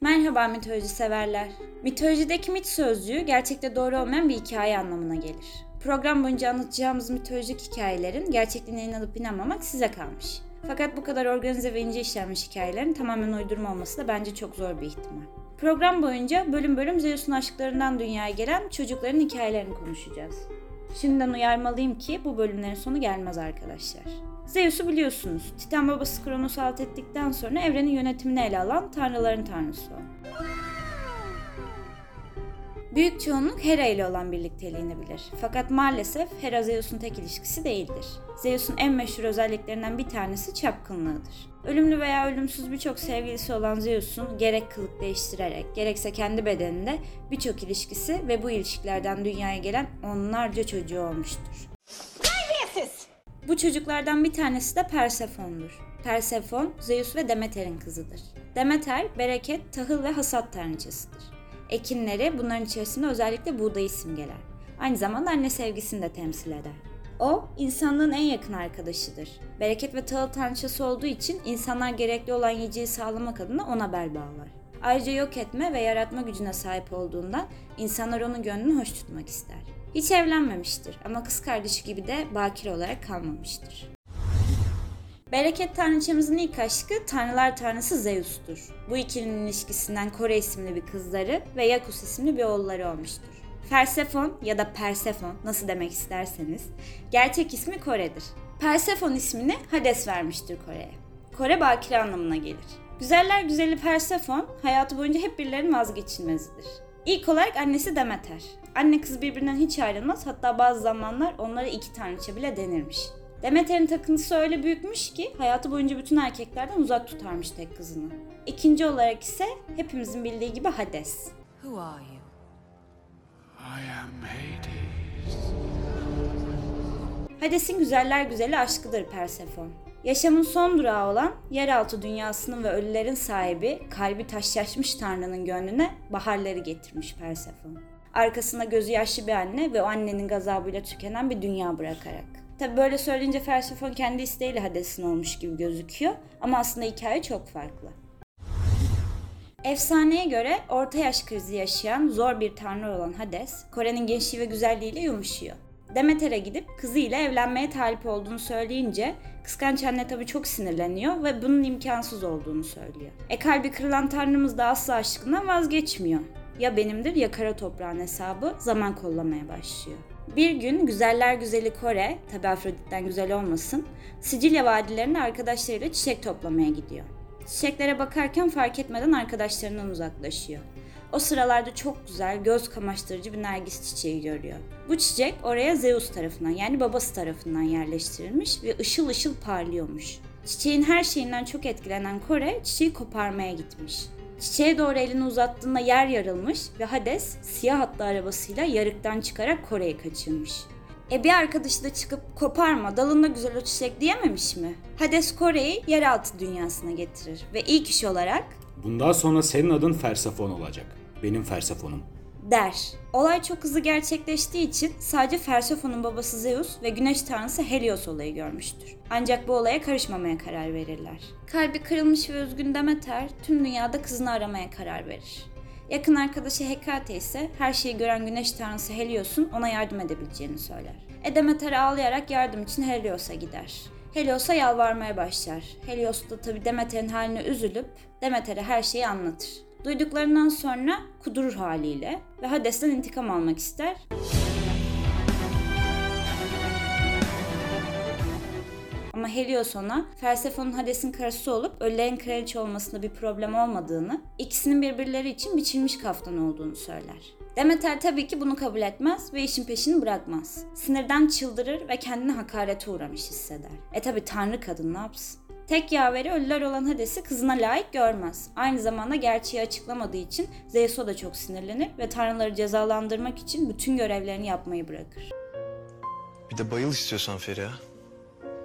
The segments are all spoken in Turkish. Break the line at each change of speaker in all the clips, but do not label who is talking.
Merhaba mitoloji severler. Mitolojideki mit sözcüğü gerçekte doğru olmayan bir hikaye anlamına gelir. Program boyunca anlatacağımız mitolojik hikayelerin gerçekliğine inanıp inanmamak size kalmış. Fakat bu kadar organize ve ince işlenmiş hikayelerin tamamen uydurma olması da bence çok zor bir ihtimal. Program boyunca bölüm bölüm Zeus'un aşklarından dünyaya gelen çocukların hikayelerini konuşacağız. Şimdiden uyarmalıyım ki bu bölümlerin sonu gelmez arkadaşlar. Zeus'u biliyorsunuz. Titan babası Kronos'u alt ettikten sonra evrenin yönetimini ele alan tanrıların tanrısı o. Büyük çoğunluk Hera ile olan birlikteliğini bilir. Fakat maalesef Hera Zeus'un tek ilişkisi değildir. Zeus'un en meşhur özelliklerinden bir tanesi çapkınlığıdır. Ölümlü veya ölümsüz birçok sevgilisi olan Zeus'un gerek kılık değiştirerek gerekse kendi bedeninde birçok ilişkisi ve bu ilişkilerden dünyaya gelen onlarca çocuğu olmuştur. Bu çocuklardan bir tanesi de Persefon'dur. Persefon, Zeus ve Demeter'in kızıdır. Demeter, bereket, tahıl ve hasat tanrıçasıdır. Ekinleri bunların içerisinde özellikle buğdayı simgeler. Aynı zamanda anne sevgisini de temsil eder. O, insanlığın en yakın arkadaşıdır. Bereket ve tahıl tanrıçası olduğu için insanlar gerekli olan yiyeceği sağlamak adına ona bel bağlar. Ayrıca yok etme ve yaratma gücüne sahip olduğundan insanlar onun gönlünü hoş tutmak ister. Hiç evlenmemiştir ama kız kardeşi gibi de bakire olarak kalmamıştır. Bereket tanrıçamızın ilk aşkı tanrılar tanrısı Zeus'tur. Bu ikilinin ilişkisinden Kore isimli bir kızları ve Yakus isimli bir oğulları olmuştur. Persefon ya da Persefon nasıl demek isterseniz gerçek ismi Kore'dir. Persefon ismini Hades vermiştir Kore'ye. Kore bakire anlamına gelir. Güzeller güzeli Persefon hayatı boyunca hep birilerinin vazgeçilmezidir. İlk olarak annesi Demeter. Anne kız birbirinden hiç ayrılmaz hatta bazı zamanlar onlara iki tanrıça bile denirmiş. Demeter'in takıntısı öyle büyükmüş ki hayatı boyunca bütün erkeklerden uzak tutarmış tek kızını. İkinci olarak ise hepimizin bildiği gibi Hades.
Who are you?
I am Hades.
Hades'in güzeller güzeli aşkıdır Persefon. Yaşamın son durağı olan yeraltı dünyasının ve ölülerin sahibi kalbi taşlaşmış Tanrı'nın gönlüne baharları getirmiş Persefon. Arkasında gözü yaşlı bir anne ve o annenin gazabıyla tükenen bir dünya bırakarak. Tabi böyle söyleyince Persefon kendi isteğiyle Hades'in olmuş gibi gözüküyor ama aslında hikaye çok farklı. Efsaneye göre orta yaş krizi yaşayan zor bir tanrı olan Hades, Kore'nin gençliği ve güzelliğiyle yumuşuyor. Demeter'e gidip kızıyla evlenmeye talip olduğunu söyleyince kıskanç anne tabii çok sinirleniyor ve bunun imkansız olduğunu söylüyor. E kalbi kırılan tanrımız da asla aşkından vazgeçmiyor. Ya benimdir ya kara toprağın hesabı zaman kollamaya başlıyor. Bir gün güzeller güzeli Kore, tabi Afrodit'ten güzel olmasın, Sicilya vadilerine arkadaşlarıyla çiçek toplamaya gidiyor. Çiçeklere bakarken fark etmeden arkadaşlarından uzaklaşıyor. O sıralarda çok güzel, göz kamaştırıcı bir nergis çiçeği görüyor. Bu çiçek oraya Zeus tarafından yani babası tarafından yerleştirilmiş ve ışıl ışıl parlıyormuş. Çiçeğin her şeyinden çok etkilenen Kore çiçeği koparmaya gitmiş. Çiçeğe doğru elini uzattığında yer yarılmış ve Hades siyah atlı arabasıyla yarıktan çıkarak Kore'yi kaçırmış. E bir arkadaşı da çıkıp koparma dalında güzel o çiçek diyememiş mi? Hades Kore'yi yeraltı dünyasına getirir ve ilk iş olarak
Bundan sonra senin adın Fersefon olacak. Benim Fersefon'um.
der. Olay çok hızlı gerçekleştiği için sadece Persefon'un babası Zeus ve güneş tanrısı Helios olayı görmüştür. Ancak bu olaya karışmamaya karar verirler. Kalbi kırılmış ve üzgün Demeter tüm dünyada kızını aramaya karar verir. Yakın arkadaşı Hekate ise her şeyi gören güneş tanrısı Helios'un ona yardım edebileceğini söyler. E Demeter ağlayarak yardım için Helios'a gider. Helios'a yalvarmaya başlar. Helios da tabi Demeter'in haline üzülüp Demeter'e her şeyi anlatır. Duyduklarından sonra kudurur haliyle ve Hades'ten intikam almak ister. Ama Helios ona Persephone'un Hades'in karısı olup ölülerin kraliçe olmasında bir problem olmadığını, ikisinin birbirleri için biçilmiş kaftan olduğunu söyler. Demeter tabii ki bunu kabul etmez ve işin peşini bırakmaz. Sinirden çıldırır ve kendini hakarete uğramış hisseder. E tabi tanrı kadın ne yapsın? Tek yaveri ölüler olan Hades'i kızına layık görmez. Aynı zamanda gerçeği açıklamadığı için Zeus'a da çok sinirlenir ve tanrıları cezalandırmak için bütün görevlerini yapmayı bırakır.
Bir de bayıl istiyorsan Feriha.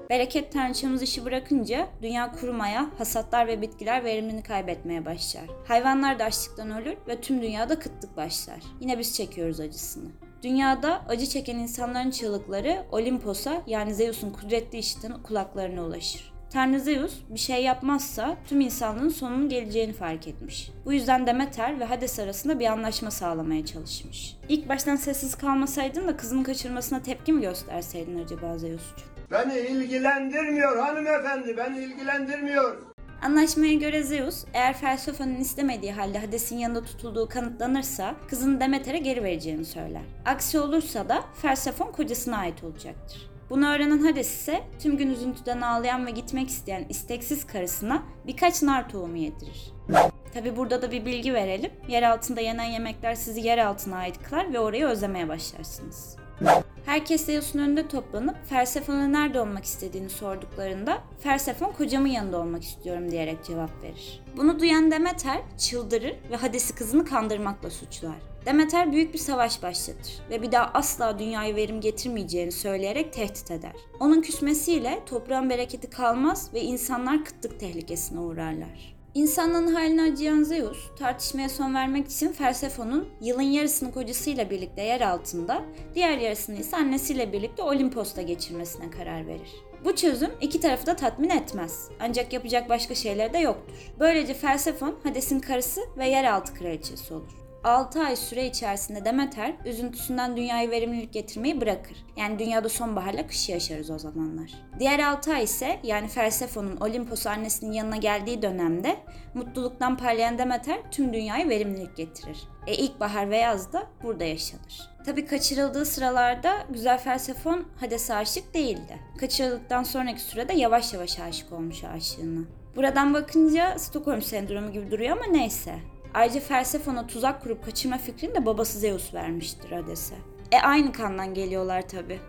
Bereket tanrıçamız işi bırakınca dünya kurumaya, hasatlar ve bitkiler verimini kaybetmeye başlar. Hayvanlar da açlıktan ölür ve tüm dünyada kıtlık başlar. Yine biz çekiyoruz acısını. Dünyada acı çeken insanların çığlıkları Olimpos'a yani Zeus'un kudretli işiten kulaklarına ulaşır. Tanrı Zeus bir şey yapmazsa tüm insanlığın sonunun geleceğini fark etmiş. Bu yüzden Demeter ve Hades arasında bir anlaşma sağlamaya çalışmış. İlk baştan sessiz kalmasaydın da kızını kaçırmasına tepki mi gösterseydin acaba Zeus'cuğum?
Beni ilgilendirmiyor hanımefendi, beni ilgilendirmiyor.
Anlaşmaya göre Zeus, eğer Persephone'un istemediği halde Hades'in yanında tutulduğu kanıtlanırsa kızını Demeter'e geri vereceğini söyler. Aksi olursa da Persephone kocasına ait olacaktır. Bunu öğrenen Hades ise tüm gün üzüntüden ağlayan ve gitmek isteyen isteksiz karısına birkaç nar tohumu yedirir. Tabi burada da bir bilgi verelim. Yer altında yenen yemekler sizi yer altına ait kılar ve orayı özlemeye başlarsınız. Herkes Zeus'un önünde toplanıp Persephone'a nerede olmak istediğini sorduklarında Persephone kocamın yanında olmak istiyorum diyerek cevap verir. Bunu duyan Demeter çıldırır ve Hades'i kızını kandırmakla suçlar. Demeter büyük bir savaş başlatır ve bir daha asla dünyaya verim getirmeyeceğini söyleyerek tehdit eder. Onun küsmesiyle toprağın bereketi kalmaz ve insanlar kıtlık tehlikesine uğrarlar. İnsanlığın haline acıyan Zeus, tartışmaya son vermek için Persephone'un yılın yarısını kocasıyla birlikte yer altında, diğer yarısını ise annesiyle birlikte Olimpos'ta geçirmesine karar verir. Bu çözüm iki tarafı da tatmin etmez. Ancak yapacak başka şeyler de yoktur. Böylece Persephone, Hades'in karısı ve yeraltı kraliçesi olur. 6 ay süre içerisinde Demeter üzüntüsünden dünyaya verimlilik getirmeyi bırakır. Yani dünyada sonbaharla kışı yaşarız o zamanlar. Diğer 6 ay ise yani Persephone'un Olimpos annesinin yanına geldiği dönemde mutluluktan parlayan Demeter tüm dünyaya verimlilik getirir. E ilkbahar ve yaz da burada yaşanır. Tabi kaçırıldığı sıralarda güzel Persephone Hades'e aşık değildi. Kaçırıldıktan sonraki sürede yavaş yavaş aşık olmuş aşığına. Buradan bakınca Stockholm sendromu gibi duruyor ama neyse. Ayrıca Persephone'a tuzak kurup kaçırma fikrini de babası Zeus vermiştir Hades'e. E aynı kandan geliyorlar tabi.